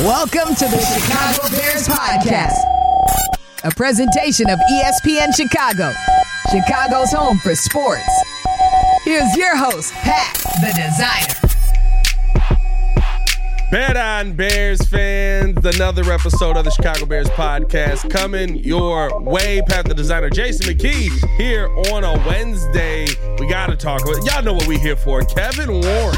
Welcome to the Chicago Bears Podcast, a presentation of ESPN Chicago, Chicago's home for sports. Here's your host, Pat, the designer. Bet on Bears fans, another episode of the Chicago Bears podcast coming your way. Pat the designer, Jason McKee here on a Wednesday. We got to talk about y'all know what we here for. Kevin Warren,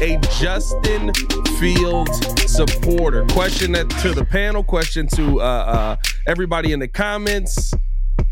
a Justin Fields supporter. Question that to the panel. Question to uh, uh, everybody in the comments.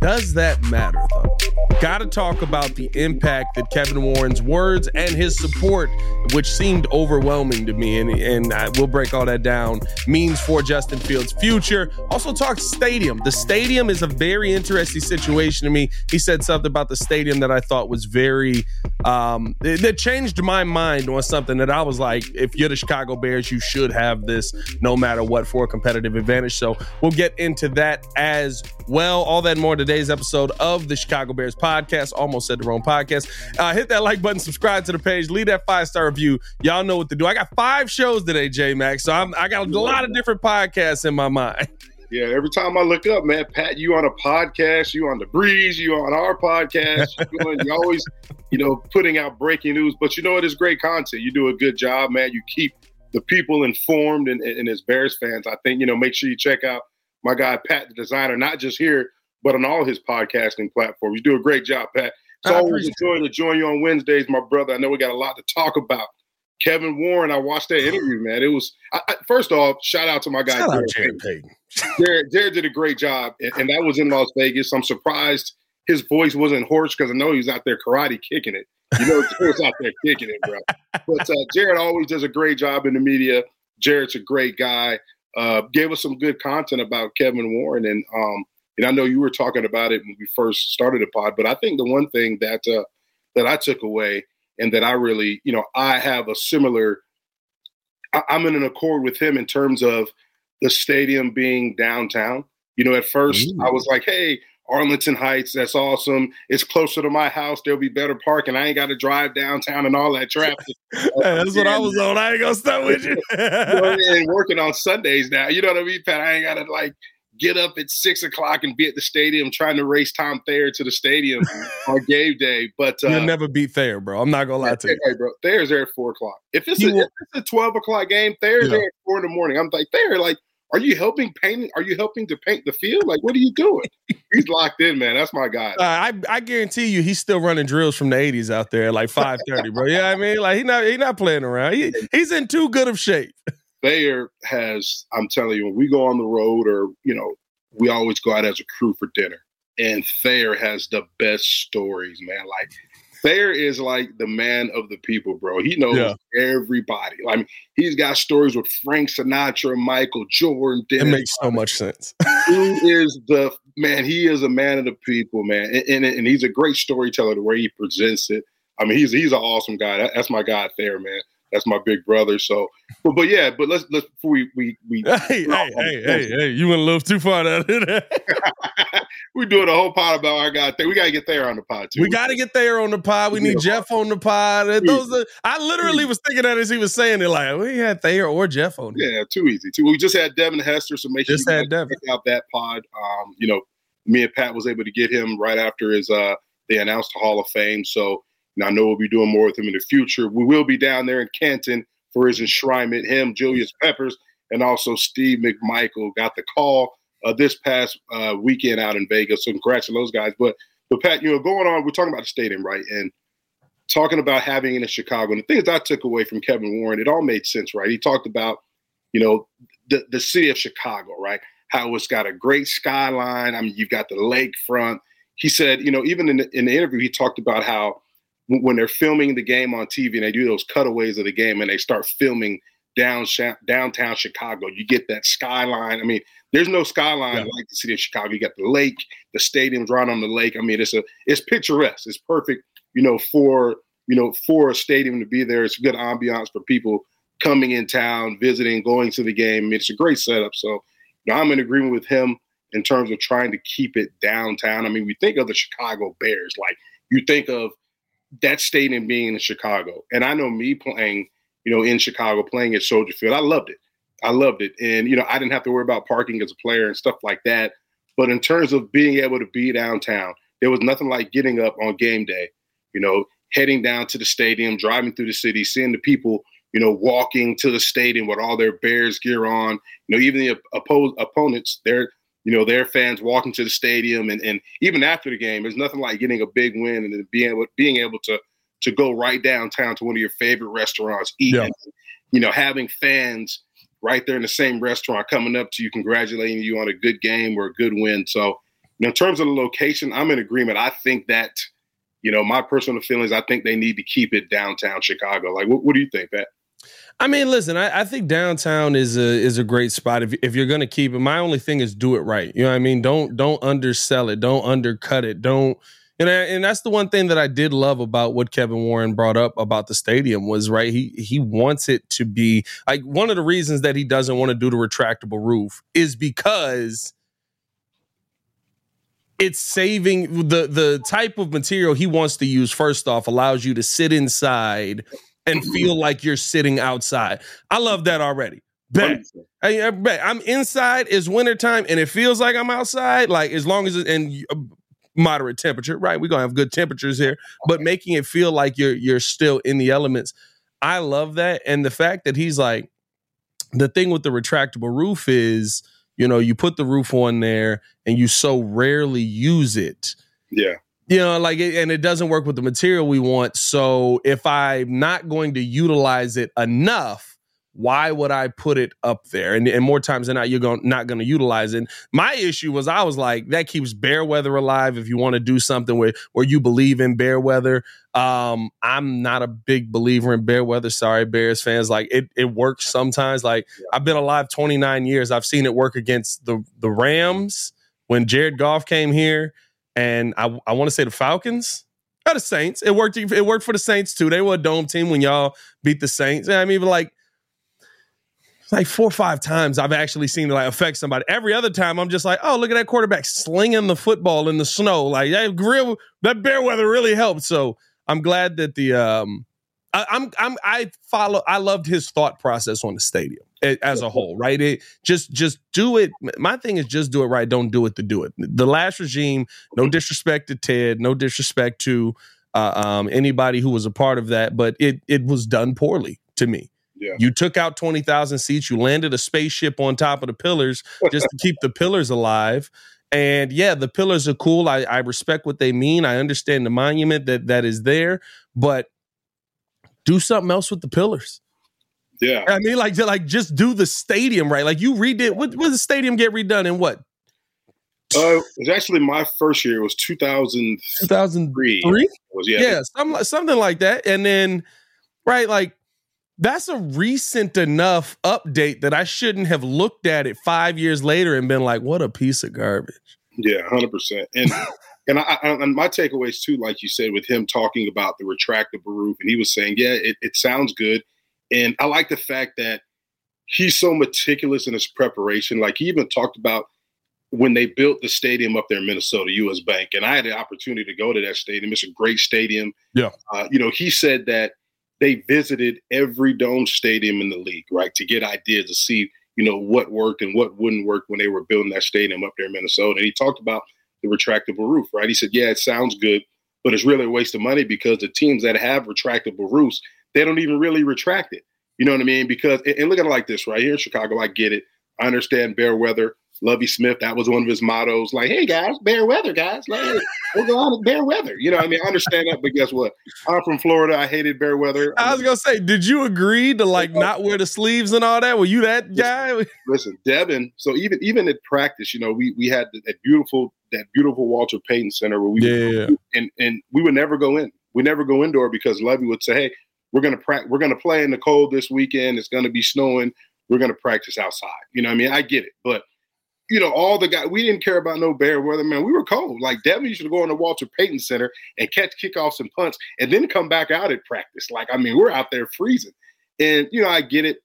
Does that matter though? Got to talk about the impact that Kevin Warren's words and his support, which seemed overwhelming to me, and and I, we'll break all that down, means for Justin Fields' future. Also, talk stadium. The stadium is a very interesting situation to me. He said something about the stadium that I thought was very um, that changed my mind on something that I was like, if you're the Chicago Bears, you should have this no matter what for a competitive advantage. So we'll get into that as well. All that more today's episode of the Chicago Bears podcast. Almost said the wrong podcast. Uh, hit that like button, subscribe to the page, leave that five star review. Y'all know what to do. I got five shows today, J Max. So I'm, I got a lot of different podcasts in my mind. Yeah, every time I look up, man, Pat, you on a podcast, you on the breeze, you on our podcast, you always, you know, putting out breaking news. But you know it is great content. You do a good job, man. You keep the people informed, and, and as Bears fans, I think you know, make sure you check out my guy Pat, the designer, not just here, but on all his podcasting platforms. You do a great job, Pat. It's always enjoying to join you on Wednesdays, my brother. I know we got a lot to talk about. Kevin Warren, I watched that interview, man. It was I, I, first off, shout out to my guy Shout out Jarrett Jarrett Payton. Jarrett, Jarrett did a great job, and, and that was in Las Vegas. I'm surprised his voice wasn't hoarse because I know he's out there karate kicking it. You know, Jarrett's out there kicking it, bro. But uh, Jarrett always does a great job in the media. Jarrett's a great guy. Uh, gave us some good content about Kevin Warren, and um, and I know you were talking about it when we first started the pod. But I think the one thing that uh, that I took away, and that I really, you know, I have a similar. I, I'm in an accord with him in terms of the stadium being downtown. You know, at first Ooh. I was like, hey, Arlington Heights, that's awesome. It's closer to my house. There'll be better parking. I ain't got to drive downtown and all that traffic. That's what I was on. I ain't gonna stop with you. You know, and working on Sundays now. You know what I mean, Pat? I ain't got to like get up at six o'clock and be at the stadium trying to race Tom Thayer to the stadium on game day. But uh, You'll never beat Thayer, bro. I'm not gonna lie to you. Hey, bro, Thayer's there at four o'clock. If it's, a, if it's a twelve o'clock game, Thayer's Yeah. there at four in the morning. I'm like, Thayer, like, are you helping paint? Are you helping to paint the field? Like, what are you doing? He's locked in, man. That's my guy. Uh, I I guarantee you, he's still running drills from the '80s out there at like 5:30, bro. Yeah, I mean, like he not he not playing around. He, he's in too good of shape. Thayer has, I'm telling you, when we go on the road or, you know, we always go out as a crew for dinner. And Thayer has the best stories, man. Like Thayer is like the man of the people, bro. He knows Yeah. everybody. I mean, he's got stories with Frank Sinatra, Michael Jordan. It makes so much sense. he is the man. He is a man of the people, man, and, and, and he's a great storyteller. The way he presents it, I mean, he's he's an awesome guy. That- that's my guy there, man. That's my big brother. So, but, but yeah, but let's let's before we we we hey, hey, hey, hey, hey! You went a little too far there. we're doing a whole pod about our guy. We got to get there on the pod too. we got to get there on the pod. We need Yeah. Jeff on the pod. And Those, are, I literally was thinking that as he was saying it, like we had Thayer or Jeff on. Yeah, too easy. Too. We just had Devin Hester, so make sure Just you had Devin. check out that pod. Um, you know, me and Pat was able to get him right after his uh they announced the Hall of Fame. So know, I know we'll be doing more with him in the future. We will be down there in Canton for his enshrinement. Him, Julius Peppers, and also Steve McMichael got the call uh, this past uh, weekend out in Vegas. So congrats to those guys. But but Pat, you know, going on, we're talking about the stadium, right? And talking about having it in Chicago. And the things I took away from Kevin Warren, it all made sense, right? He talked about, you know, the, the city of Chicago, right? How it's got a great skyline. I mean, you've got the lakefront. He said, you know, even in the, in the interview, he talked about how when they're filming the game on TV and they do those cutaways of the game and they start filming down downtown Chicago, you get that skyline. I mean, there's no skyline Yeah. like the city of Chicago. You got the lake, the stadium's right on the lake. I mean, it's a it's picturesque. It's perfect, you know, for you know for a stadium to be there. It's a good ambiance for people coming in town, visiting, going to the game. I mean, it's a great setup. So you know, I'm in agreement with him in terms of trying to keep it downtown. I mean, we think of the Chicago Bears, like you think of that stadium being in Chicago. And I know me playing, you know, in Chicago, playing at Soldier Field, I loved it. I loved it. And, you know, I didn't have to worry about parking as a player and stuff like that. But in terms of being able to be downtown, there was nothing like getting up on game day, you know, heading down to the stadium, driving through the city, seeing the people, you know, walking to the stadium with all their Bears gear on, you know, even the opposed opponents, their, you know, their fans walking to the stadium. And, and even after the game, there's nothing like getting a big win and then being able, being able to, to go right downtown to one of your favorite restaurants, eating, yeah. you know, having fans right there in the same restaurant coming up to you, congratulating you on a good game or a good win. So, you know, in terms of the location, I'm in agreement. I think that, you know, my personal feelings, I think they need to keep it downtown Chicago. Like, what, what do you think, Pat? I mean, listen, I, I, think downtown is a is a great spot if if you're gonna keep it. My only thing is do it right. You know what I mean? Don't don't undersell it. Don't undercut it. Don't and I, and that's the one thing that I did love about what Kevin Warren brought up about the stadium was right. He he wants it to be like one of the reasons that he doesn't want to do the retractable roof is because it's saving the the type of material he wants to use. First off, allows you to sit inside and feel like you're sitting outside. I love that already. Bet. I, I bet. I'm inside. It's wintertime and it feels like I'm outside. Like as long as it, and uh, moderate temperature, right? We're gonna have good temperatures here, but making it feel like you're you're still in the elements. I love that. And the fact that he's like, the thing with the retractable roof is, you know, you put the roof on there and you so rarely use it. Yeah. You know, like, and it doesn't work with the material we want. So if I'm not going to utilize it enough, why would I put it up there? And, and more times than not, you're going not going to utilize it. My issue was I was like, that keeps bear weather alive. If you want to do something where where you believe in bear weather, um, I'm not a big believer in bear weather. Sorry, Bears fans. Like it it works sometimes. Like. I've been alive 29 years. I've seen it work against the the Rams when Jared Goff came here, and I I want to say the Falcons. Or the Saints. It worked. It worked for the Saints too. They were a dome team when y'all beat the Saints. I mean, like like four or five times I've actually seen it like affect somebody. Every other time I'm just like, oh, look at that quarterback slinging the football in the snow. Like that real that bear weather really helped. So I'm glad that the um I, I'm I'm I follow I loved his thought process on the stadium as a whole, right? It just just do it. My thing is just do it right. Don't do it to do it. The last regime, no disrespect to Ted, no disrespect to uh, um, anybody who was a part of that, but it it was done poorly to me. Yeah. You took out 20,000 seats. You landed a spaceship on top of the pillars just to keep the pillars alive. And yeah, the pillars are cool. I, I respect what they mean. I understand the monument that that is there, but do something else with the pillars. Yeah. I mean, like, like just do the stadium right. Like you redid what was the stadium get redone in what? Uh, it was actually my first year. It was 2000, 2003. Was, yeah. Yeah, something, something like that. And then, right, like that's a recent enough update that I shouldn't have looked at it five years later and been like, what a piece of garbage. Yeah, hundred percent. And and I, I, and my takeaways too, like you said, with him talking about the retractable roof, and he was saying, yeah, it, it sounds good, and I like the fact that he's so meticulous in his preparation. Like he even talked about when they built the stadium up there in Minnesota, U.S. Bank, and I had the opportunity to go to that stadium. It's a great stadium. Yeah, uh, you know, he said that they visited every dome stadium in the league, right, to get ideas to see, you know, what worked and what wouldn't work when they were building that stadium up there in Minnesota. And he talked about the retractable roof, right? He said, yeah, it sounds good, but it's really a waste of money because the teams that have retractable roofs, they don't even really retract it. You know what I mean? Because and look at it like this, right here in Chicago, I get it. I understand bear weather. Lovie Smith, that was one of his mottos. Like, hey guys, bear weather, guys. Like, hey, we're going to bear weather. You know, I mean, I understand that, but guess what? I'm from Florida. I hated bear weather. I was gonna say, did you agree to like not wear the sleeves and all that? Were you that guy? Listen, Devin. So even even at practice, you know, we we had that beautiful that beautiful Walter Payton Center where we yeah, would, and and we would never go in. We never go indoor because Lovie would say, hey. We're gonna pra- we're gonna play in the cold this weekend. It's gonna be snowing. We're gonna practice outside. You know, I mean, I get it, but you know, all the guys, we didn't care about no bear weather, man. We were cold. Like Devin used to go in the Walter Payton Center and catch kickoffs and punts and then come back out at practice. Like, I mean, we're out there freezing. And, you know, I get it,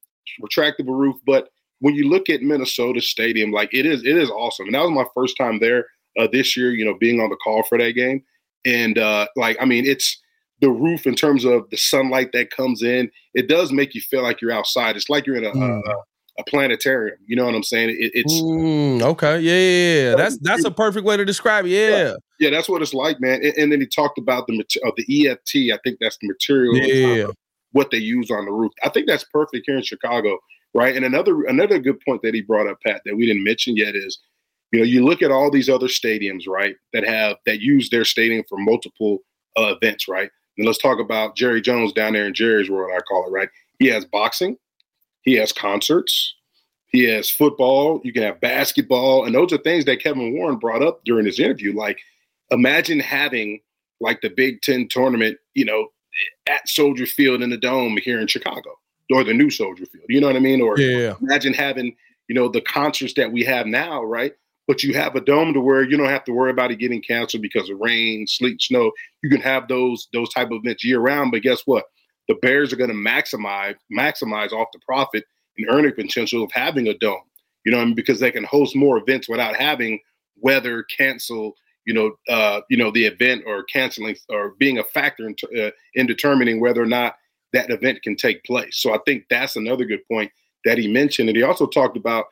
retractable roof, but when you look at Minnesota Stadium, like it is, it is awesome. And that was my first time there uh, this year, you know, being on the call for that game. And uh, like, I mean, it's the roof in terms of the sunlight that comes in. It does make you feel like you're outside. It's like you're in a, mm. a a planetarium. You know what I'm saying? It, it's mm, okay. Yeah, yeah, yeah, That's that's a perfect way to describe it. Yeah. Yeah, that's what it's like, man. And, and then he talked about the uh, the EFT. I think that's the material. Yeah. What they use on the roof. I think that's perfect here in Chicago, right? And another another good point that he brought up, Pat, that we didn't mention yet is, you know, you look at all these other stadiums, right, that have that use their stadium for multiple uh, events, right? And let's talk about Jerry Jones down there in Jerry's World, I call it, right? He has boxing, he has concerts, he has football, you can have basketball, and those are things that Kevin Warren brought up during his interview. Like, imagine having like the Big Ten tournament, you know, at Soldier Field in the Dome here in Chicago, or the new Soldier Field. You know what I mean? Or yeah. imagine having, you know, the concerts that we have now, right? But you have a dome to where you don't have to worry about it getting canceled because of rain, sleet, snow. You can have those those type of events year round. But guess what? The Bears are going to maximize maximize off the profit and earning potential of having a dome. You know, I mean? because they can host more events without having weather cancel you know, uh, you know, the event or canceling or being a factor in, uh, in determining whether or not that event can take place. So I think that's another good point that he mentioned. And he also talked about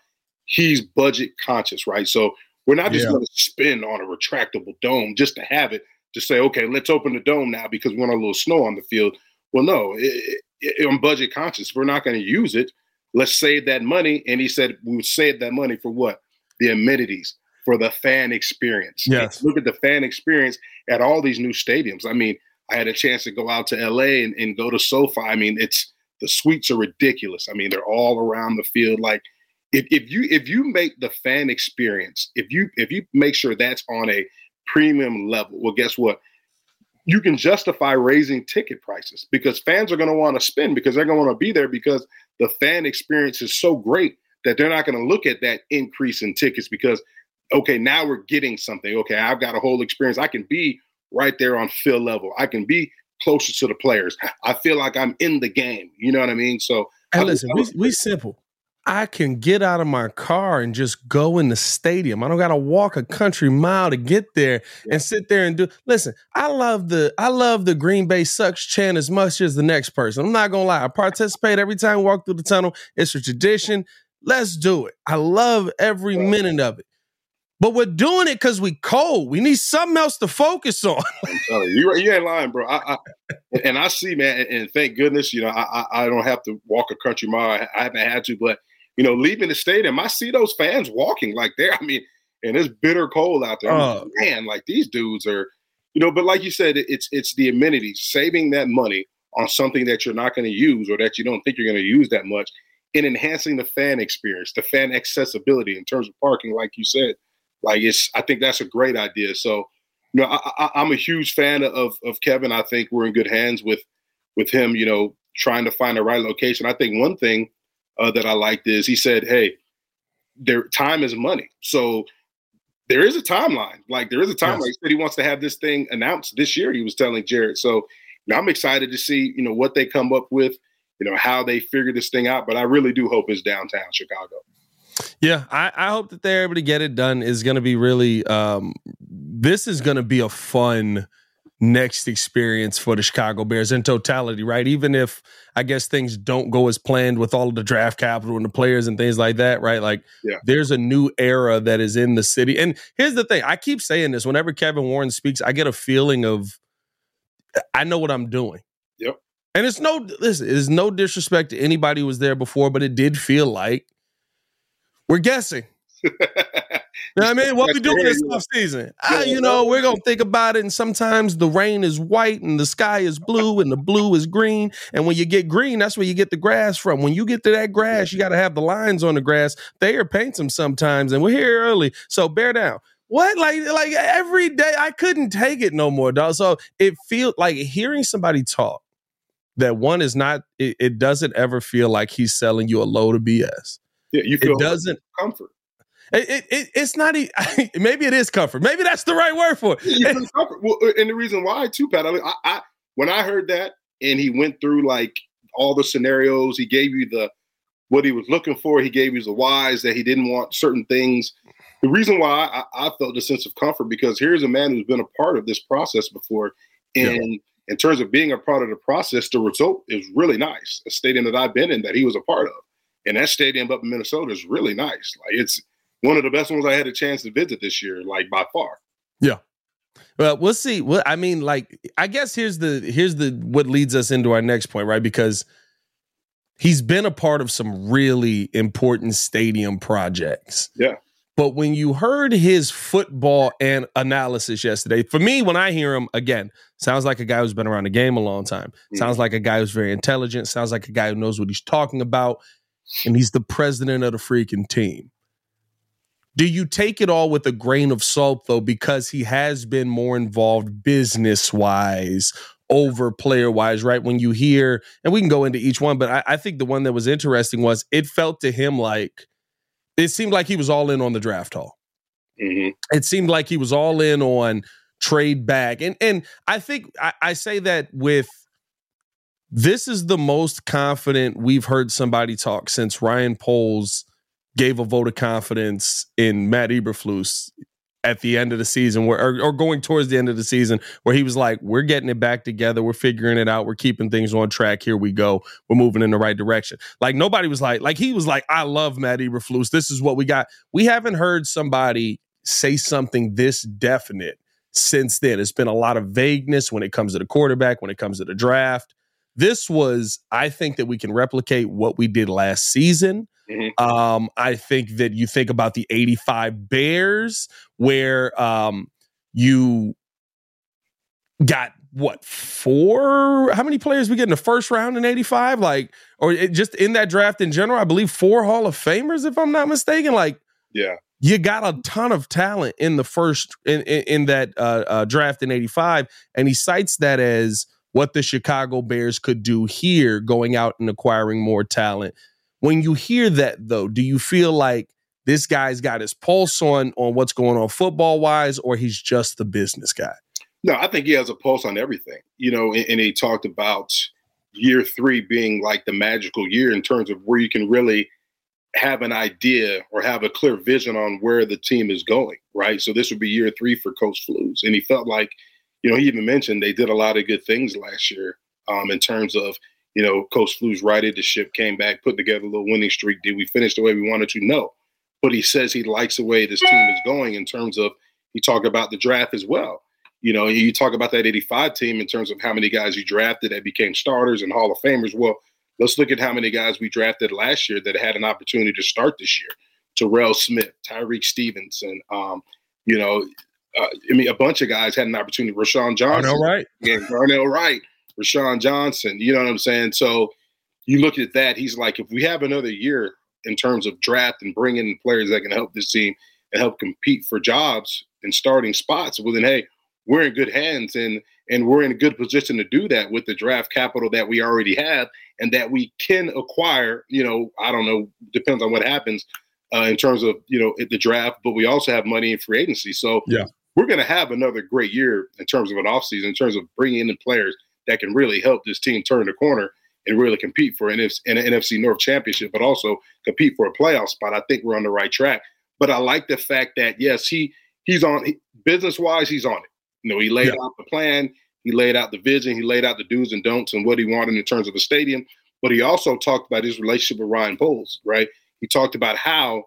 he's budget conscious, right? So we're not just yeah. going to spend on a retractable dome just to have it to say, okay, let's open the dome now because we want a little snow on the field. Well, no, it, it, I'm budget conscious. We're not going to use it. Let's save that money. And he said we would save that money for what? The amenities for the fan experience. Yes. Look at the fan experience at all these new stadiums. I mean, I had a chance to go out to LA and, and go to SoFi. I mean, it's the suites are ridiculous. I mean, they're all around the field. Like if, if you if you make the fan experience, if you if you make sure that's on a premium level, well, guess what? You can justify raising ticket prices because fans are going to want to spend because they're going to want to be there because the fan experience is so great that they're not going to look at that increase in tickets because okay, now we're getting something. Okay, I've got a whole experience. I can be right there on field level. I can be closer to the players. I feel like I'm in the game. You know what I mean? So, hey, listen, we, we simple. I can get out of my car and just go in the stadium. I don't got to walk a country mile to get there yeah. and sit there and do. Listen, I love the I love the Green Bay sucks chant as much as the next person. I'm not gonna lie. I participate every time I walk through the tunnel. It's a tradition. Let's do it. I love every minute of it. But we're doing it because we cold. We need something else to focus on. I'm telling you, you ain't lying, bro. I, I, and I see, man, and thank goodness, you know, I, I don't have to walk a country mile. I haven't had to, but you know, leaving the stadium, I see those fans walking like they're. I mean, and it's bitter cold out there. Uh, like, man, like these dudes are, you know. But like you said, it's it's the amenities, saving that money on something that you're not going to use or that you don't think you're going to use that much, and enhancing the fan experience, the fan accessibility in terms of parking, like you said like it's, I think that's a great idea. So, you know, I, am a huge fan of of Kevin. I think we're in good hands with with him. You know, trying to find the right location. I think one thing uh, that I liked is he said, "Hey, their time is money." So there is a timeline. Like there is a timeline. Yes. He said he wants to have this thing announced this year. He was telling Jarrett. So now I'm excited to see, you know, what they come up with, you know, how they figure this thing out. But I really do hope it's downtown Chicago. Yeah, I, I hope that they're able to get it done. Is going to be really. Um, this is going to be a fun next experience for the Chicago Bears in totality, right? Even if I guess things don't go as planned with all of the draft capital and the players and things like that, right? Like yeah. there's a new era that is in the city. And here's the thing, I keep saying this whenever Kevin Warren speaks, I get a feeling of I know what I'm doing. Yep. And it's no listen, it's no disrespect to anybody who was there before, but it did feel like we're guessing. You know what I mean? What we doing this off season? Ah, you know, we're gonna think about it. And sometimes the rain is white and the sky is blue and the blue is green. And when you get green, that's where you get the grass from. When you get to that grass, you got to have the lines on the grass. Thayer paints them sometimes, and we're here early, so bear down. What like like every day I couldn't take it no more, dog. So it feels like hearing somebody talk that one is not. It, it doesn't ever feel like he's selling you a load of BS. Yeah, you feel it doesn't comfort. It, it, it's not. Maybe it is comfort. Maybe that's the right word for it. Well, uh, and the reason why too, Pat. I, mean, I, I when I heard that and he went through like all the scenarios, he gave you the what he was looking for. He gave you the whys that he didn't want certain things. The reason why I, I felt a sense of comfort because here's a man who's been a part of this process before, and yeah. in terms of being a part of the process, the result is really nice. A stadium that I've been in that he was a part of And that stadium up in Minnesota is really nice. Like it's one of the best ones I had a chance to visit this year, like by far. Yeah. Well, we'll see. Well, I mean, like, I guess here's the here's the what leads us into our next point, right? Because he's been a part of some really important stadium projects. Yeah. But when you heard his football and analysis yesterday, for me, when I hear him again, sounds like a guy who's been around the game a long time. Mm-hmm. Sounds like a guy who's very intelligent. Sounds like a guy who knows what he's talking about. And he's the president of the freaking team. Do you take it all with a grain of salt, though, because he has been more involved business wise over player wise, right? When you hear, and we can go into each one, but I, I, think the one that was interesting was it felt to him like it seemed like he was all in on the draft haul. Mm-hmm. It seemed like he was all in on trade back. And and I think I, I say that with this is the most confident we've heard somebody talk since Ryan Poles gave a vote of confidence in Matt Eberflus at the end of the season where or, or, going towards the end of the season where he was like we're getting it back together. We're figuring it out. We're keeping things on track. Here we go. We're moving in the right direction. Like nobody was like like he was like I love Matt Eberflus. This is what we got. We haven't heard somebody say something this definite since then. It's been a lot of vagueness when it comes to the quarterback when it comes to the draft. This was I think that we can replicate what we did last season Mm-hmm. Um, I think that you think about the 85 Bears, where um, you got what four? How many players we get in the first round in 85 like or it, just in that draft in general i believe four hall of famers if i'm not mistaken. Like yeah. you got a ton of talent in the first in in, in that uh, uh, draft in 85 and he cites that as what the chicago bears could do here going out and acquiring more talent when you hear that, though, do you feel like this guy's got his pulse on on what's going on football wise, or he's just the business guy? No, I think he has a pulse on everything. You know, and, and he talked about year three being like the magical year in terms of where you can really have an idea or have a clear vision on where the team is going, right? So this would be year three for Coach Flus. And he felt like, you know, he even mentioned they did a lot of good things last year um, in terms of you know, Coach Flus righted the ship, came back, put together a little winning streak. Did we finish the way we wanted to? No. But he says he likes the way this team is going in terms of he talked about the draft as well. You know, you talk about that 85 team in terms of how many guys you drafted that became starters and Hall of Famers. Well, let's look at how many guys we drafted last year that had an opportunity to start this year. Terrell Smith, Tyrique Stevenson, um, you know, uh, I mean, a bunch of guys had an opportunity. Roschon Johnson, Darnell Wright, and Darnell Wright. Roschon Johnson. You know what I'm saying? So you look at that, he's like, if we have another year in terms of draft and bringing players that can help this team and help compete for jobs and starting spots, well, then hey, we're in good hands and and we're in a good position to do that with the draft capital that we already have and that we can acquire. You know, I don't know, depends on what happens uh, in terms of you know the draft, but we also have money in free agency. So yeah, we're going to have another great year in terms of an offseason, in terms of bringing in players that can really help this team turn the corner and really compete for an, an NFC North championship, but also compete for a playoff spot. I think we're on the right track. But I like the fact that yes, he he's on business wise, he's on it. You know, he laid yeah. out the plan, he laid out the vision, he laid out the do's and don'ts and what he wanted in terms of a stadium. But he also talked about his relationship with Ryan Poles, right? He talked about how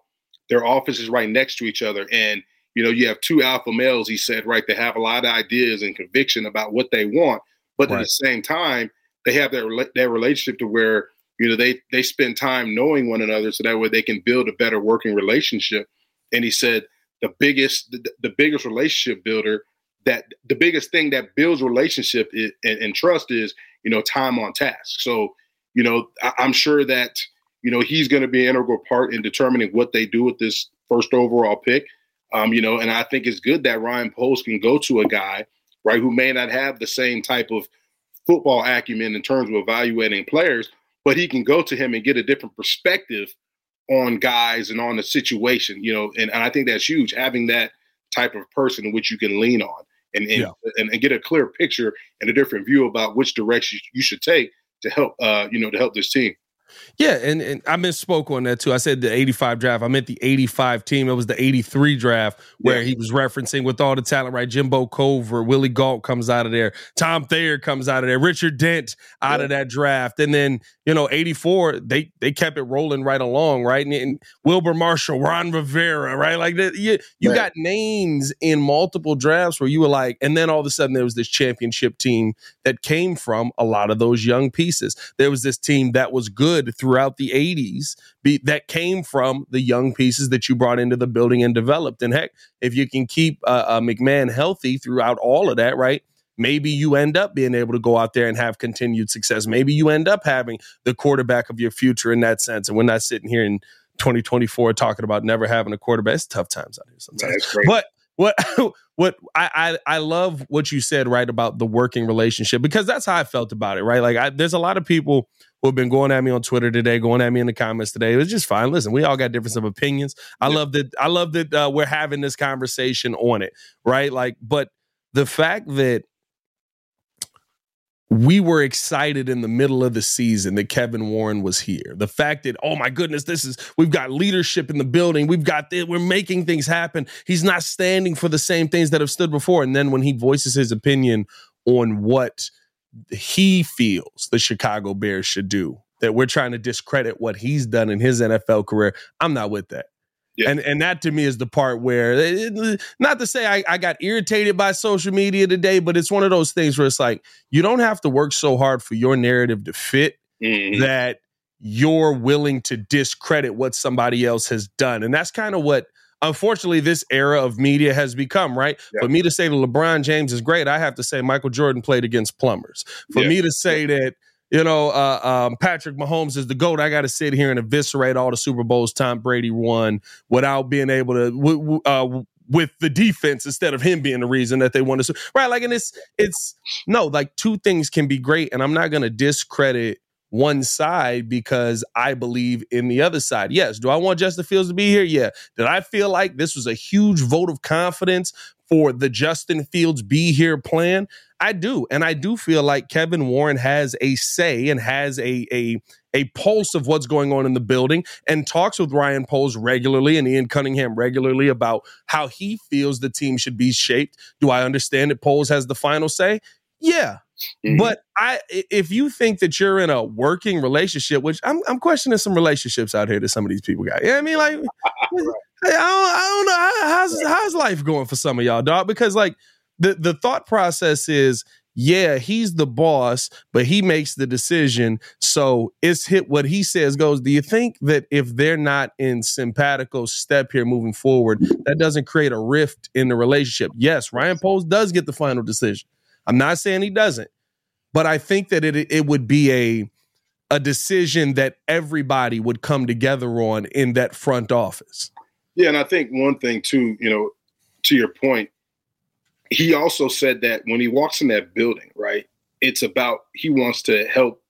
their offices right next to each other and you know you have two alpha males he said right they have a lot of ideas and conviction about what they want but right. at the same time, they have that that relationship to where you know they they spend time knowing one another, so that way they can build a better working relationship. And he said the biggest the, the biggest relationship builder that the biggest thing that builds relationship is, and, and, trust is you know time on task. So you know I, I'm sure that you know he's going to be an integral part in determining what they do with this first overall pick. Um, you know, and I think it's good that Ryan Poles can go to a guy right, who may not have the same type of football acumen in terms of evaluating players, but he can go to him and get a different perspective on guys and on the situation, you know, and, and I think that's huge, having that type of person in which you can lean on and and, yeah. and, and get a clear picture and a different view about which direction you should take to help uh, you know, to help this team. Yeah, and, and I misspoke on that too. I said the 85 draft. I meant the 85 team. It was the 83 draft where yeah. he was referencing with all the talent, right? Jimbo Covert, Willie Gault comes out of there, Tom Thayer comes out of there, Richard Dent out yeah. of that draft. And then, you know, 84, they they kept it rolling right along, right? And, and Wilber Marshall, Ron Rivera, right? Like that, you, you right. got names in multiple drafts where you were like, and then all of a sudden there was this championship team that came from a lot of those young pieces. There was this team that was good throughout the 80s be, that came from the young pieces that you brought into the building and developed. And heck, if you can keep uh, uh, McMahon healthy throughout all of that, right? Maybe you end up being able to go out there and have continued success. Maybe you end up having the quarterback of your future in that sense. And we're not sitting here in 2024 talking about never having a quarterback. It's tough times out here sometimes. But what what I, I, I love what you said right about the working relationship because that's how I felt about it right? Like I, there's a lot of people who have been going at me on Twitter today going at me in the comments today. It was just fine. Listen we all got difference of opinions. I love that I love that uh, we're having this conversation on it right? Like but the fact that we were excited in the middle of the season that Kevin Warren was here. The fact that, oh my goodness, this is, we've got leadership in the building. We've got, this, we're making things happen. He's not standing for the same things that have stood before. And then when he voices his opinion on what he feels the Chicago Bears should do, that we're trying to discredit what he's done in his NFL career, I'm not with that. Yeah. And and that to me is the part where it, not to say I, I got irritated by social media today, but it's one of those things where it's like you don't have to work so hard for your narrative to fit mm-hmm. that you're willing to discredit what somebody else has done. And that's kind of what unfortunately this era of media has become, right? Yeah. For me to say that LeBron James is great, I have to say Michael Jordan played against plumbers. For yeah. me to say that you know, uh, um, Patrick Mahomes is the GOAT. I got to sit here and eviscerate all the Super Bowls Tom Brady won without being able to, w- w- uh, with the defense instead of him being the reason that they won to. Right. Like, and it's, it's, no, like two things can be great. And I'm not going to discredit one side because I believe in the other side. Yes. Do I want Justin Fields to be here? Yeah. Did I feel like this was a huge vote of confidence for the Justin Fields be here plan? I do. And I do feel like Kevin Warren has a say and has a a a pulse of what's going on in the building and talks with Ryan Poles regularly and Ian Cunningham regularly about how he feels the team should be shaped. Do I understand that Poles has the final say? Yeah. Mm-hmm. But I if you think that you're in a working relationship, which I'm I'm questioning some relationships out here that some of these people got. Yeah, you know I mean like I, don't, I don't know how's how's life going for some of y'all, dog? Because like the the thought process is yeah, he's the boss, but he makes the decision. So it's hit what he says goes. Do you think that if they're not in simpatico step here moving forward, that doesn't create a rift in the relationship? Yes, Ryan Poles does get the final decision. I'm not saying he doesn't, but I think that it it would be a a decision that everybody would come together on in that front office. Yeah, and I think one thing too, you know, to your point, he also said that when he walks in that building, right, it's about he wants to help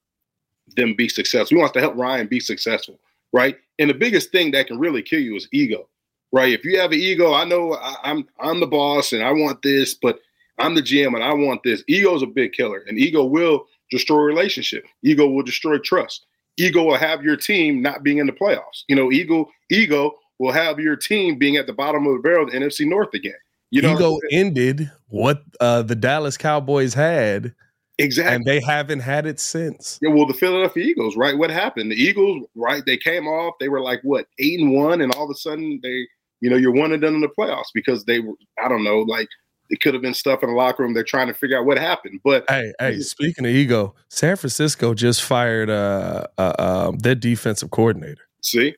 them be successful. He wants to help Ryan be successful, right? And the biggest thing that can really kill you is ego, right? If you have an ego, I know I, I'm I'm the boss and I want this, but I'm the GM and I want this. Ego is a big killer, and ego will destroy relationship. Ego will destroy trust. Ego will have your team not being in the playoffs. You know, ego ego will have your team being at the bottom of the barrel of the NFC North again. You know, ego ended what uh, the Dallas Cowboys had. Exactly. And they haven't had it since. Yeah, well, the Philadelphia Eagles, right? What happened? The Eagles, right? They came off, they were like what, eight and one, and all of a sudden they, you know, you're one and done in the playoffs because they were, I don't know, like it could have been stuff in the locker room. They're trying to figure out what happened. But hey, hey, speaking of ego, San Francisco just fired uh, uh um, their defensive coordinator. See,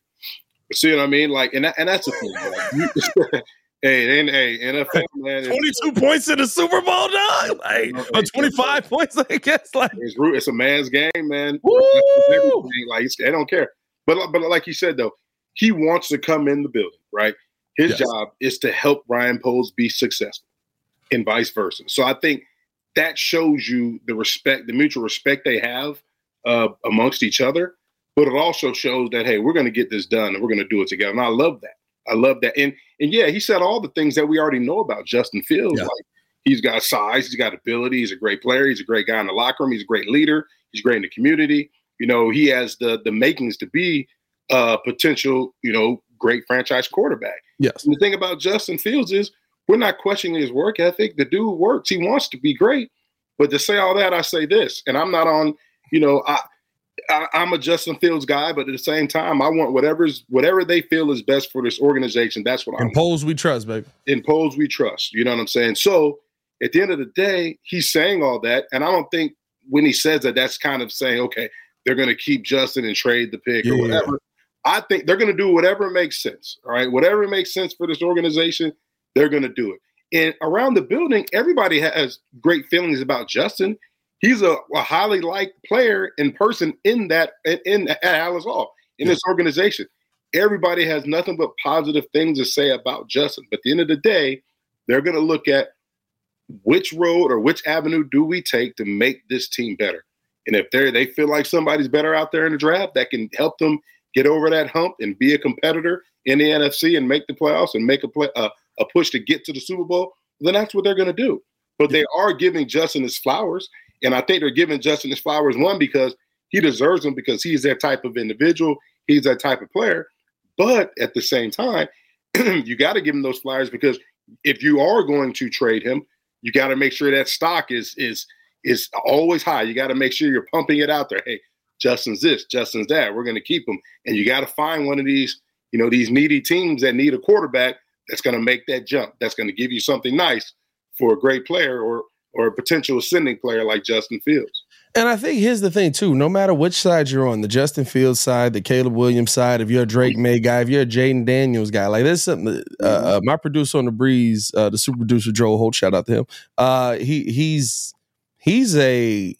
see what I mean? Like, and that, and that's the thing. Hey, and hey, NFL man, twenty-two points in the Super Bowl, dog. Like, or twenty-five points, I guess. Like, it's, it's a man's game, man. Like, they don't care. But but like you said though, he wants to come in the building, right? His yes. job is to help Ryan Poles be successful, and vice versa. So I think that shows you the respect, the mutual respect they have uh, amongst each other. But it also shows that hey, we're going to get this done, and we're going to do it together. And I love that. I love that. And and yeah, he said all the things that we already know about Justin Fields. Yeah. Like he's got size, he's got ability, he's a great player, he's a great guy in the locker room, he's a great leader, he's great in the community. you know, he has the the makings to be a potential, you know, great franchise quarterback. Yes. And the thing about Justin Fields is we're not questioning his work ethic. The dude works. He wants to be great. But to say all that, I say this, and I'm not on, you know, I, I am a Justin Fields guy, but at the same time, I want whatever's whatever they feel is best for this organization. That's what I in Poles we trust, baby. In Poles we trust. You know what I'm saying? So at the end of the day, he's saying all that, and I don't think when he says that, that's kind of saying, okay, they're going to keep Justin and trade the pick yeah. or whatever. I think they're going to do whatever makes sense. All right, whatever makes sense for this organization, they're going to do it. And around the building, everybody has great feelings about Justin. He's a, a highly liked player in person in that in, in at Halas Hall in this organization. Everybody has nothing but positive things to say about Justin. But at the end of the day, they're going to look at which road or which avenue do we take to make this team better. And if they they feel like somebody's better out there in the draft that can help them get over that hump and be a competitor in the NFC and make the playoffs and make a play, uh, a push to get to the Super Bowl, then that's what they're going to do. But they are giving Justin his flowers, and I think they're giving Justin his flowers one because he deserves them because he's that type of individual, he's that type of player. But at the same time, you got to give him those flowers because if you are going to trade him, you got to make sure that stock is is is always high. You got to make sure you're pumping it out there. Hey, Justin's this, Justin's that. We're going to keep him, and you got to find one of these, you know, these needy teams that need a quarterback that's going to make that jump. That's going to give you something nice for a great player or or a potential ascending player like Justin Fields. And I think here's the thing too. No matter which side you're on, the Justin Fields side, the Caleb Williams side, if you're a Drake Maye guy, if you're a Jayden Daniels guy, like there's something. That, uh, mm-hmm. uh, my producer on the breeze, uh, the super producer Joel Holt, shout out to him. Uh, he he's he's a.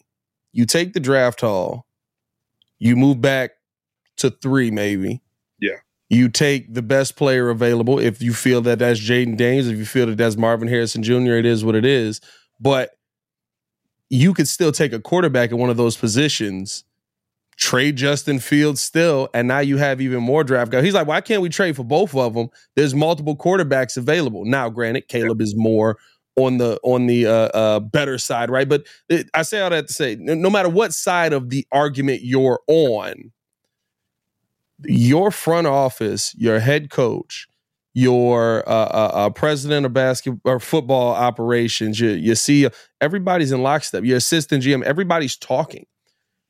You take the draft haul, you move back to three, maybe. You take the best player available. If you feel that that's Jayden Daniels, if you feel that that's Marvin Harrison Jr., it is what it is. But you could still take a quarterback in one of those positions, trade Justin Fields still, and now you have even more draft guys. He's like, why can't we trade for both of them? There's multiple quarterbacks available. Now, granted, Caleb is more on the on the uh, uh, better side, right? But it, I say all that to say, no matter what side of the argument you're on, your front office, your head coach, your uh, uh, uh, president of basketball or football operations, you, you see everybody's in lockstep. Your assistant GM, everybody's talking.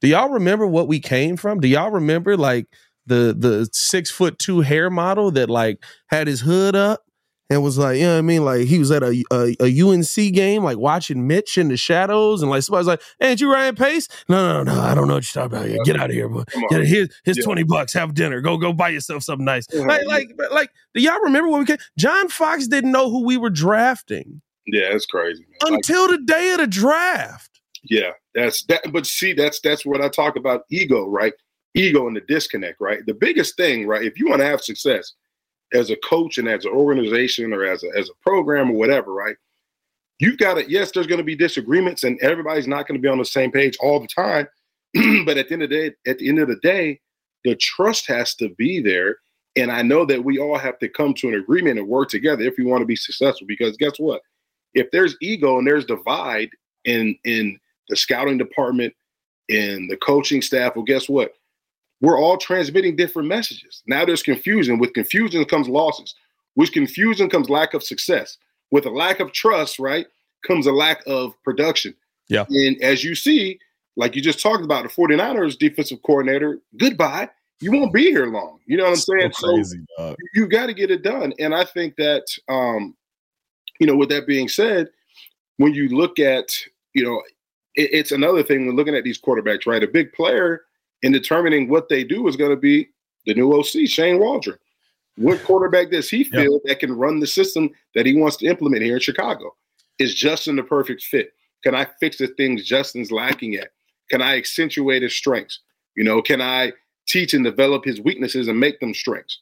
Do y'all remember what we came from? Do y'all remember like the the six foot two hair model that like had his hood up and was like, you know what I mean? Like he was at a, a, a UNC game, like watching Mitch in the shadows, and like somebody's like, "Hey, ain't you Ryan Pace?" No, no, no, I don't know what you're talking about. Here. Get out of here, but get here's, here's yeah. twenty bucks. Have dinner. Go go buy yourself something nice. Like, like like do y'all remember when we came? John Fox didn't know who we were drafting. Yeah, it's crazy man. until like, the day of the draft. Yeah, that's that. But see, that's that's what I talk about ego, right? Ego and the disconnect, right? The biggest thing, right? If you want to have success as a coach and as an organization or as a, as a program or whatever, right? You've got to, yes, there's going to be disagreements and everybody's not going to be on the same page all the time. but at the end of the day, at the end of the day, the trust has to be there. And I know that we all have to come to an agreement and work together if we want to be successful. Because guess what? If there's ego and there's divide in in the scouting department, in the coaching staff, well, guess what? We're all transmitting different messages. Now there's confusion. With confusion comes losses. With confusion comes lack of success. With a lack of trust, right, comes a lack of production. Yeah. And as you see, like you just talked about, the 49ers defensive coordinator, goodbye. You won't be here long. You know what I'm saying? So, crazy, so you got to get it done. And I think that, um, you know, with that being said, when you look at, you know, it, it's another thing when looking at these quarterbacks, right? A big player – in determining what they do is going to be the new OC, Shane Waldron. What quarterback does he feel yep. that can run the system that he wants to implement here in Chicago? Is Justin the perfect fit? Can I fix the things Justin's lacking at? Can I accentuate his strengths? You know, can I teach and develop his weaknesses and make them strengths?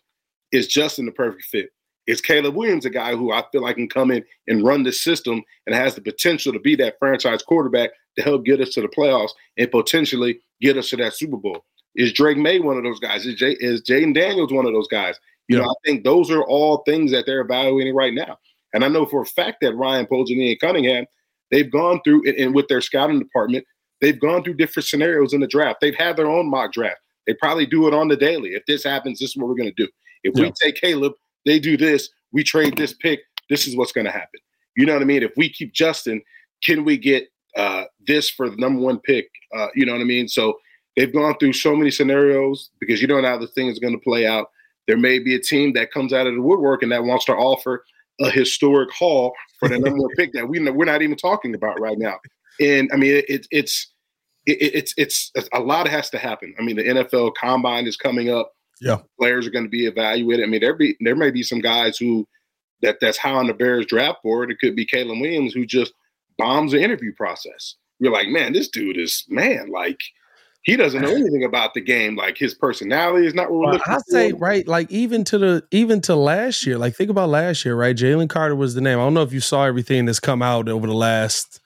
Is Justin the perfect fit? Is Caleb Williams a guy who I feel like can come in and run the system and has the potential to be that franchise quarterback to help get us to the playoffs and potentially get us to that Super Bowl? Is Drake Maye one of those guys? Is, Jay, is Jayden Daniels one of those guys? You yeah. know, I think those are all things that they're evaluating right now. And I know for a fact that Ryan Pogini and Cunningham, they've gone through and with their scouting department, they've gone through different scenarios in the draft. They've had their own mock draft. They probably do it on the daily. If this happens, this is what we're going to do. If yeah. we take Caleb, they do this. We trade this pick. This is what's going to happen. You know what I mean? If we keep Justin, can we get uh, this for the number one pick? Uh, you know what I mean? So they've gone through so many scenarios because you don't know how the thing is going to play out. There may be a team that comes out of the woodwork and that wants to offer a historic haul for the number one pick that we we're not even talking about right now. And I mean, it, it, it's it, it's it's a lot has to happen. I mean, the NFL Combine is coming up. Yeah, players are going to be evaluated. I mean, there be there may be some guys who that that's high on the Bears draft board. It could be Caleb Williams who just bombs the interview process. You're like, man, this dude is man like he doesn't know anything about the game. Like his personality is not what we're looking I say right, like even to the even to last year. Like think about last year, right? Jalen Carter was the name. I don't know if you saw everything that's come out over the last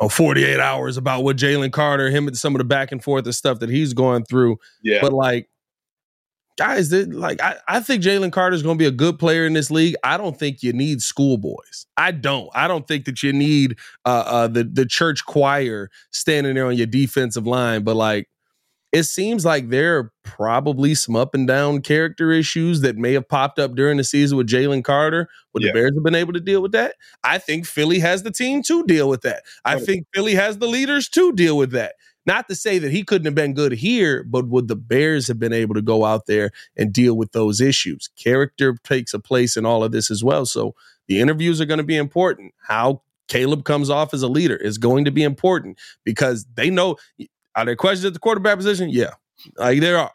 oh, 48 hours about what Jalen Carter, him and some of the back and forth and stuff that he's going through. Yeah. But like guys, like I, I think Jalen Carter is going to be a good player in this league. I don't think you need schoolboys. I don't. I don't think that you need uh, uh, the the church choir standing there on your defensive line. But like, it seems like there are probably some up and down character issues that may have popped up during the season with Jalen Carter. Would yeah. the Bears have been able to deal with that? I think Philly has the team to deal with that. I think Philly has the leaders to deal with that. Not to say that he couldn't have been good here, but would the Bears have been able to go out there and deal with those issues? Character takes a place in all of this as well. So the interviews are going to be important. How Caleb comes off as a leader is going to be important because they know are there questions at the quarterback position? Yeah, like there are,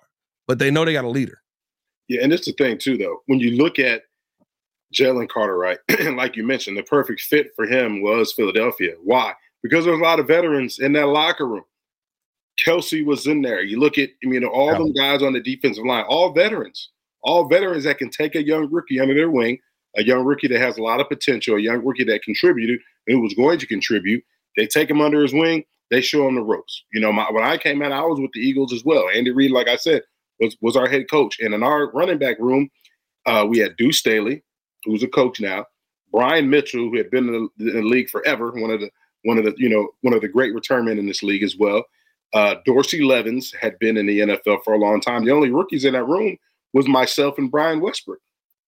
but they know they got a leader. Yeah, and it's the thing too, though. When you look at Jalen Carter, right, like you mentioned, the perfect fit for him was Philadelphia. Why? Because there's a lot of veterans in that locker room. Kelce was in there. You look at, you know, all yeah. them guys on the defensive line, all veterans, all veterans that can take a young rookie under their wing, a young rookie that has a lot of potential, a young rookie that contributed and who was going to contribute. They take him under his wing. They show him the ropes. You know, my, when I came out, I was with the Eagles as well. Andy Reid, like I said, was was our head coach. And in our running back room, uh, we had Deuce Staley, who's a coach now, Brian Mitchell, who had been in the, in the league forever, one of the one of the you know one of the great return men in this league as well. Uh, Dorsey Levens had been in the NFL for a long time. The only rookies in that room was myself and Brian Westbrook.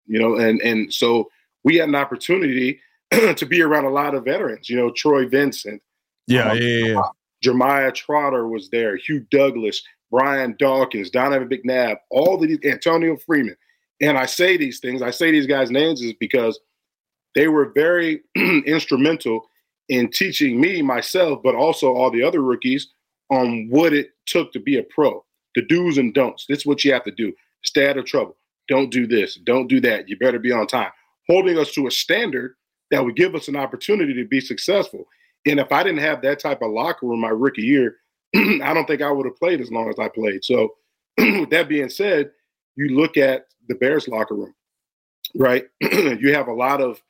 You know, and and so we had an opportunity to be around a lot of veterans. You know, Troy Vincent. Yeah, um, yeah, yeah. Jeremiah Trotter was there. Hugh Douglas, Brian Dawkins, Donovan McNabb, all these Antonio Freeman. And I say these things, I say these guys' names is because they were very instrumental in teaching me myself, but also all the other rookies on what it took to be a pro, the do's and don'ts. This is what you have to do. Stay out of trouble. Don't do this. Don't do that. You better be on time. Holding us to a standard that would give us an opportunity to be successful. And if I didn't have that type of locker room my rookie year, I don't think I would have played as long as I played. So, with that being said, you look at the Bears locker room, right? you have a lot of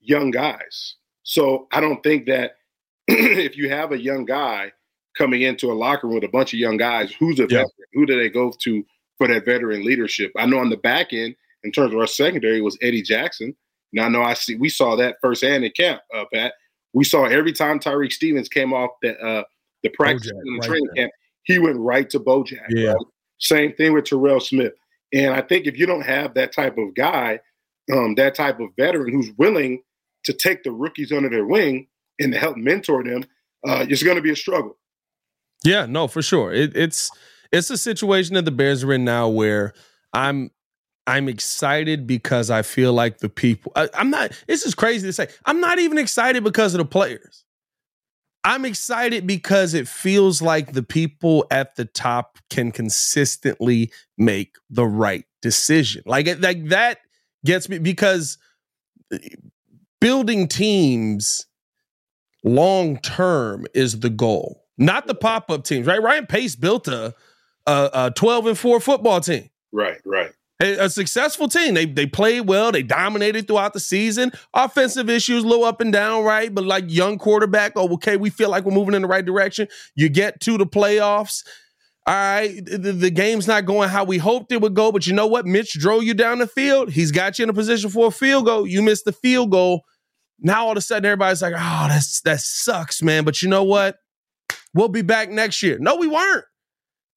young guys. So, I don't think that if you have a young guy coming into a locker room with a bunch of young guys. Who's a veteran? Who do they go to for that veteran leadership? I know on the back end, in terms of our secondary, was Eddie Jackson. Now I know I see we saw that firsthand in camp, uh, Pat. We saw every time Tyrique Stevenson came off the uh, the practice in the right training camp, he went right to Bojack. Yeah. Right? Same thing with Terell Smith. And I think if you don't have that type of guy, um, that type of veteran who's willing to take the rookies under their wing and to help mentor them, uh, it's going to be a struggle. Yeah, no, for sure. It, it's it's a situation that the Bears are in now where I'm I'm excited because I feel like the people. I, am not. This is crazy to say. I'm not even excited because of the players. I'm excited because it feels like the people at the top can consistently make the right decision. Like like that gets me because eh, building teams long term is the goal not the pop up teams, right? Ryan Pace built a, a, a 12 and 4 football team. Right, right. A, a, successful team. They they played well. They dominated throughout the season. Offensive issues, a little up and down, right? But like young quarterback, oh, okay, we feel like we're moving in the right direction. You get to the playoffs. All right, the, the game's not going how we hoped it would go, but you know what? Mitch drove you down the field. He's got you in a position for a field goal. You missed the field goal. Now all of a sudden everybody's like, "Oh, that's that sucks, man." But you know what? We'll be back next year. No, we weren't.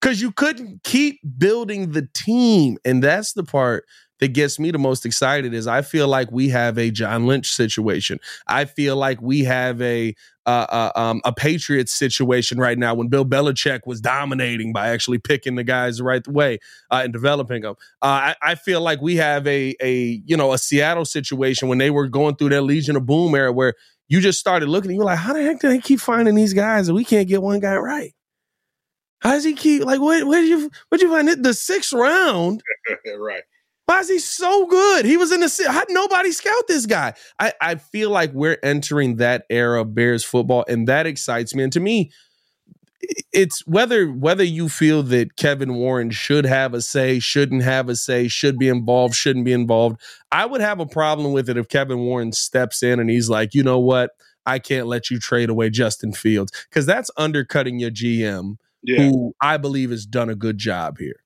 Because you couldn't keep building the team. And that's the part that gets me the most excited is I feel like we have a John Lynch situation. I feel like we have a uh, uh, um, a Patriots situation right now when Bill Belichick was dominating by actually picking the guys the right way uh, and developing them. Uh, I, I, feel like we have a a you know a Seattle situation when they were going through their Legion of Boom era where you just started looking and you're like, how the heck do they keep finding these guys and we can't get one guy right? How does he keep like where where did you where'd you find it? The sixth round, right? Why is he so good? He was in the how nobody scout this guy. I, I feel like we're entering that era of Bears football, and that excites me. And to me, it's whether whether you feel that Kevin Warren should have a say, shouldn't have a say, should be involved, shouldn't be involved. I would have a problem with it if Kevin Warren steps in and he's like, you know what, I can't let you trade away Justin Fields because that's undercutting your GM, yeah. who I believe has done a good job here.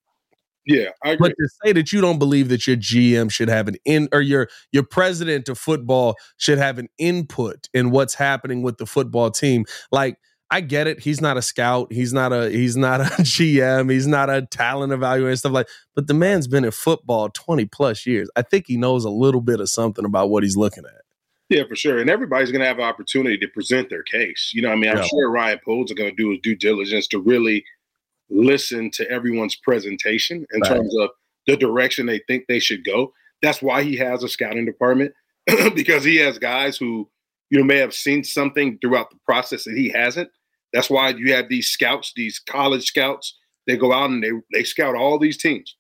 Yeah, I agree. But to say that you don't believe that your GM should have an in or your your president of football should have an input in what's happening with the football team, like I get it. He's not a scout. He's not a he's not a GM. He's not a talent evaluator stuff like. But the man's been in football twenty plus years. I think he knows a little bit of something about what he's looking at. Yeah, for sure. And everybody's going to have an opportunity to present their case. You know, I mean, I'm yeah. sure Ryan Poles are going to do his due diligence to really listen to everyone's presentation in right. terms of the direction they think they should go. That's why he has a scouting department because he has guys who you know may have seen something throughout the process that he hasn't. That's why you have these scouts, these college scouts. They go out and they they scout all these teams,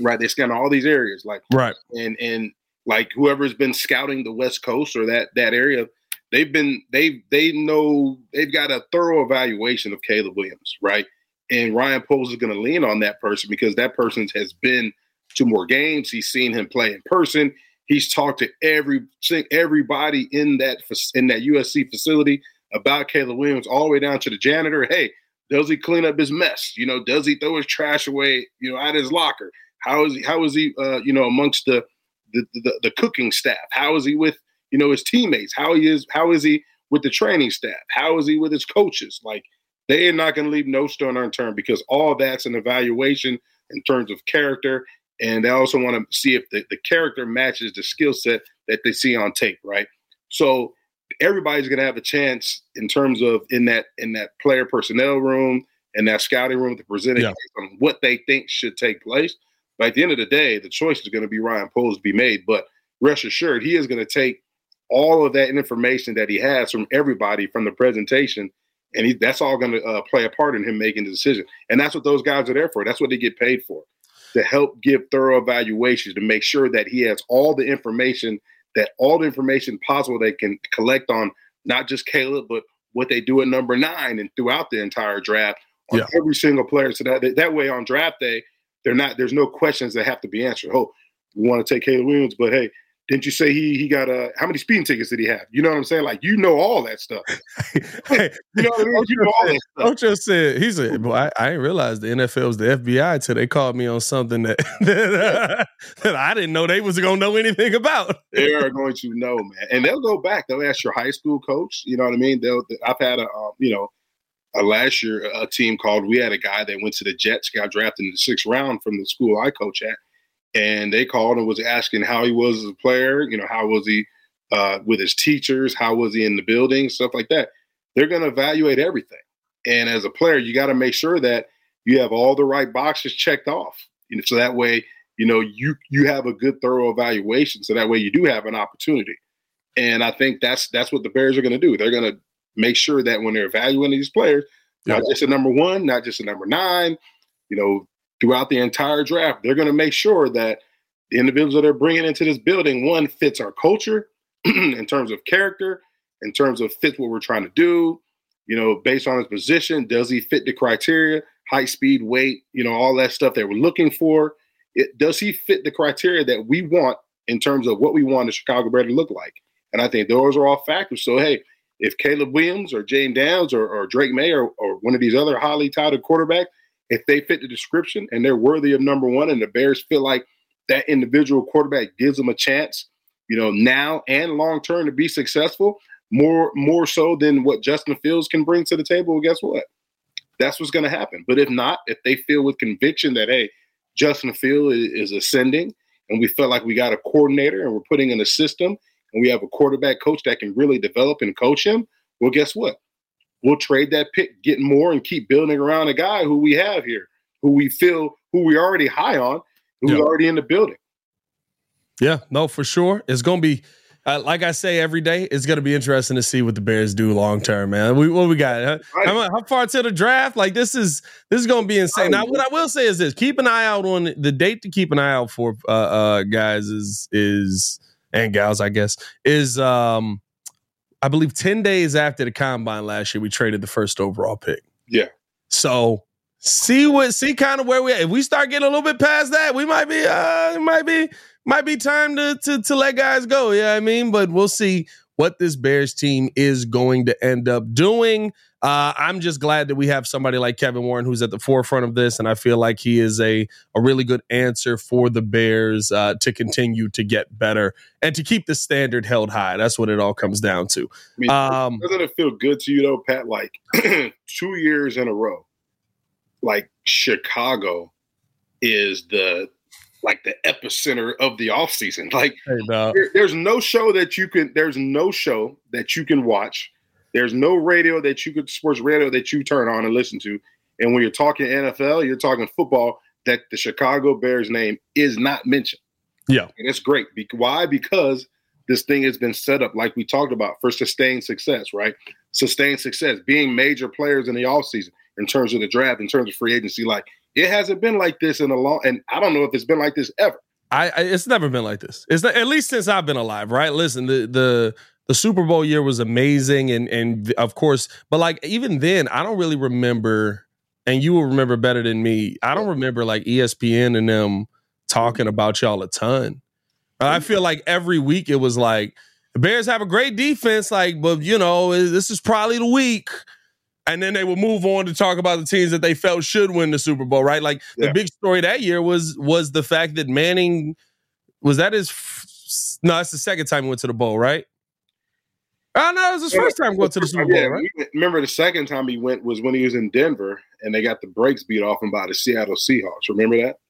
right? They scout all these areas, like right, and and like whoever's been scouting the West Coast or that that area, they've been they they know they've got a thorough evaluation of Caleb Williams, right? And Ryan Poles is going to lean on that person because that person has been to more games. He's seen him play in person. He's talked to every everybody in that in that USC facility about Caleb Williams, all the way down to the janitor. Hey, does he clean up his mess? You know, does he throw his trash away? You know, at his locker? How is he? How is he? Uh, you know, amongst the the, the the cooking staff? How is he with you know his teammates? How he is? How is he with the training staff? How is he with his coaches? Like they are not going to leave no stone unturned because all that's an evaluation in terms of character. And they also want to see if the, the character matches the skill set that they see on tape, right? So everybody's going to have a chance in terms of in that in that player personnel room and that scouting room to present yeah. on what they think should take place. But at the end of the day, the choice is going to be Ryan Poles to be made. But rest assured, he is going to take all of that information that he has from everybody from the presentation and he, that's all going to uh, play a part in him making the decision. And that's what those guys are there for. That's what they get paid for, to help give thorough evaluations to make sure that he has all the information that all the information possible they can collect on not just Caleb, but what they do at number nine and throughout the entire draft on yeah. every single player. So that that way on draft day, they're not there's no questions that have to be answered. Oh, we want to take Caleb Williams, but hey, didn't you say he he got a how many speeding tickets did he have? You know what I'm saying? Like you know all that stuff. hey, you know what I mean? You know all that stuff. Coach just said he said, "Boy, I, I didn't realize the NFL was the FBI until they called me on something that that, uh, that I didn't know they was gonna know anything about." they are going to know, man, and they'll go back. They'll ask your high school coach. You know what I mean? They'll. I've had a um, you know. a last year, a team called. We had a guy that went to the Jets, got drafted in the sixth round from the school I coach at, and they called and was asking how he was as a player. You know, how was he uh, with his teachers? How was he in the building? Stuff like that. They're going to evaluate everything. And as a player, you got to make sure that you have all the right boxes checked off. You know, so that way, you know, you you have a good, thorough evaluation. So that way, you do have an opportunity. And I think that's that's what the Bears are going to do. They're going to make sure that when they're evaluating these players, yeah. not just a number one, not just a number nine, you know, throughout the entire draft. They're going to make sure that the individuals that they're bringing into this building, one, fits our culture in terms of character, in terms of fits what we're trying to do, you know, based on his position. Does he fit the criteria, height, speed, weight, you know, all that stuff that we're looking for? It, does he fit the criteria that we want in terms of what we want the Chicago Bear to look like? And I think those are all factors. So, hey, if Caleb Williams or Jayden Daniels or, or Drake Maye or, or one of these other highly touted quarterbacks if they fit the description and they're worthy of number one, and the Bears feel like that individual quarterback gives them a chance, you know, now and long term to be successful, more more so than what Justin Fields can bring to the table, well, guess what? That's what's going to happen. But if not, if they feel with conviction that hey, Justin Field is, is ascending, and we feel like we got a coordinator and we're putting in a system, and we have a quarterback coach that can really develop and coach him, well, guess what? We'll trade that pick, get more, and keep building around a guy who we have here, who we feel, who we already high on, who's yeah. already in the building. Yeah, no, for sure. It's going to be, uh, like I say every day, it's going to be interesting to see what the Bears do long term, man. We, what we got? Right. How, how, far to the draft? Like this is this is going to be insane. Now, what I will say is this: keep an eye out on the date to keep an eye out for, uh, uh, guys. Is is and gals, I guess, is um, I believe ten days after the combine last year, we traded the first overall pick. Yeah. So see what see kind of where we if we start getting a little bit past that, we might be uh it might be might be time to to to let guys go. Yeah, you know I mean, but we'll see what this Bears team is going to end up doing. Uh, I'm just glad that we have somebody like Kevin Warren who's at the forefront of this, and I feel like he is a a really good answer for the Bears uh, to continue to get better and to keep the standard held high. That's what it all comes down to. I mean, um, doesn't it feel good to you though, Pat? Like two years in a row, like Chicago is the like the epicenter of the offseason. Like there, there's no show that you can there's no show that you can watch. There's no radio that you could sports radio that you turn on and listen to. And when you're talking NFL, you're talking football, that the Chicago Bears name is not mentioned. Yeah. And it's great. Why? Because this thing has been set up, like we talked about, for sustained success, right? Sustained success, being major players in the offseason in terms of the draft, in terms of free agency. Like it hasn't been like this in a long, and I don't know if it's been like this ever. I, I it's never been like this. It's at least since I've been alive, right? Listen, the the the Super Bowl year was amazing, and and of course, but like even then, I don't really remember. And you will remember better than me. I don't remember like ESPN and them talking about y'all a ton. I feel like every week it was like the Bears have a great defense, like, but you know, this is probably the week and then they would move on to talk about the teams that they felt should win the Super Bowl, right? Like yeah. the big story that year was was the fact that Manning was that his f- no, that's the second time he went to the bowl, right? Oh no, it was his yeah, first time going to the Super Bowl, yeah, right? Remember the second time he went was when he was in Denver and they got the brakes beat off him by the Seattle Seahawks. Remember that?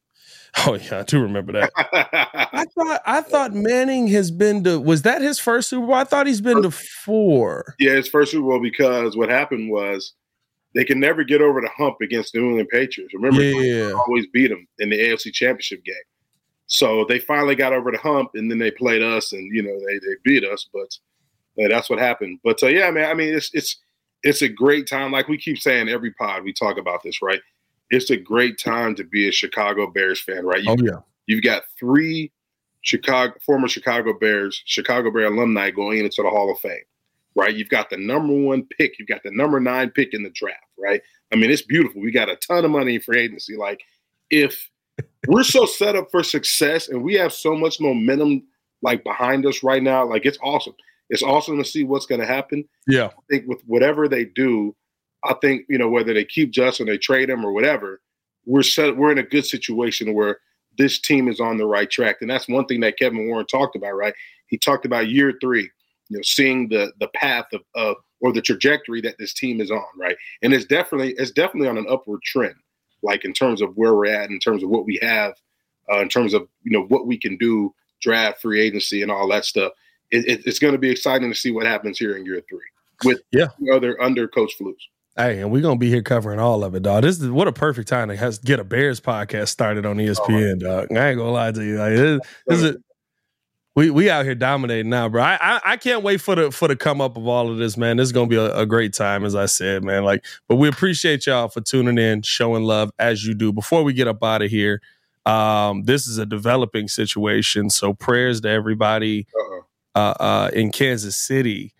Oh yeah, I do remember that. I thought I thought Manning has been to was that his first Super Bowl? I thought he's been to four. Yeah, his first Super Bowl because what happened was they can never get over the hump against the New England Patriots. Remember, yeah. always beat them in the AFC Championship game. So they finally got over the hump, and then they played us, and you know they they beat us. But uh, that's what happened. But uh, yeah, man, I mean it's it's it's a great time. Like we keep saying every pod, we talk about this, right? it's a great time to be a Chicago Bears fan, right? You, oh yeah. You've got three Chicago former Chicago Bears, Chicago Bear alumni going into the Hall of Fame, right? You've got the number one pick, you've got the number nine pick in the draft, right? I mean, it's beautiful. We got a ton of money for agency. Like, if we're so set up for success and we have so much momentum like behind us right now, like it's awesome. It's awesome to see what's going to happen. Yeah, I think with whatever they do, I think you know whether they keep Justin, they trade him or whatever, we're set. We're in a good situation where this team is on the right track, and that's one thing that Kevin Warren talked about. Right? He talked about year three, you know, seeing the the path of, of or the trajectory that this team is on. Right? And it's definitely it's definitely on an upward trend. Like in terms of where we're at, in terms of what we have, uh, in terms of you know what we can do, draft, free agency, and all that stuff. It, it, it's going to be exciting to see what happens here in year three with yeah. other under Coach Flus. Hey, and we're gonna be here covering all of it, dog. This is what a perfect time to has, get a Bears podcast started on ESPN, oh, dog. I ain't gonna lie to you. Like this, this is we we out here dominating now, bro. I, I, I can't wait for the for the come up of all of this, man. This is gonna be a, a, great time, as I said, man. Like, but we appreciate y'all for tuning in, showing love as you do. Before we get up out of here, um, this is a developing situation, so prayers to everybody uh, uh, in Kansas City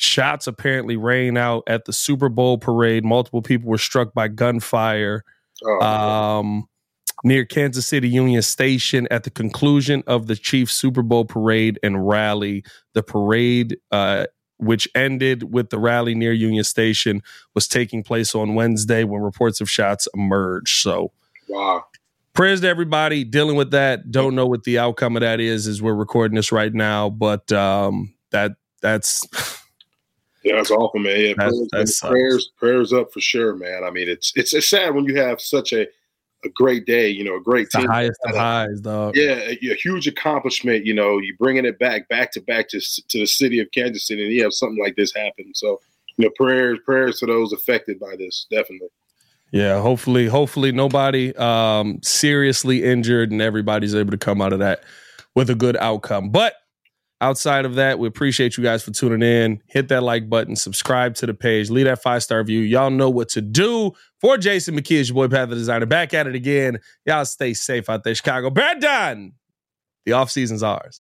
Shots apparently rang out at the Super Bowl parade. Multiple people were struck by gunfire oh, um, near Kansas City Union Station at the conclusion of the Chiefs Super Bowl parade and rally. The parade, uh, which ended with the rally near Union Station, was taking place on Wednesday when reports of shots emerged. So, wow prayers to everybody dealing with that. Don't know what the outcome of that is as we're recording this right now, but um, that that's Yeah, that's awful, man. Yeah, prayers, that prayers, prayers up for sure, man. I mean, it's it's it's sad when you have such a a great day, you know, a great It's the team. highest of highs, dog. Yeah, a, a huge accomplishment. You know, you bringing it back, back to back to to the city of Kansas City, and you have something like this happen. So, you know, prayers, prayers to those affected by this, definitely. Yeah, hopefully, hopefully nobody um seriously injured and everybody's able to come out of that with a good outcome. But outside of that, we appreciate you guys for tuning in. Hit that like button, subscribe to the page, leave that five star review. Y'all know what to do. For Jason McKee, your boy Pat the Designer. Back at it again. Y'all stay safe out there, Chicago. Bear done. The off season's ours.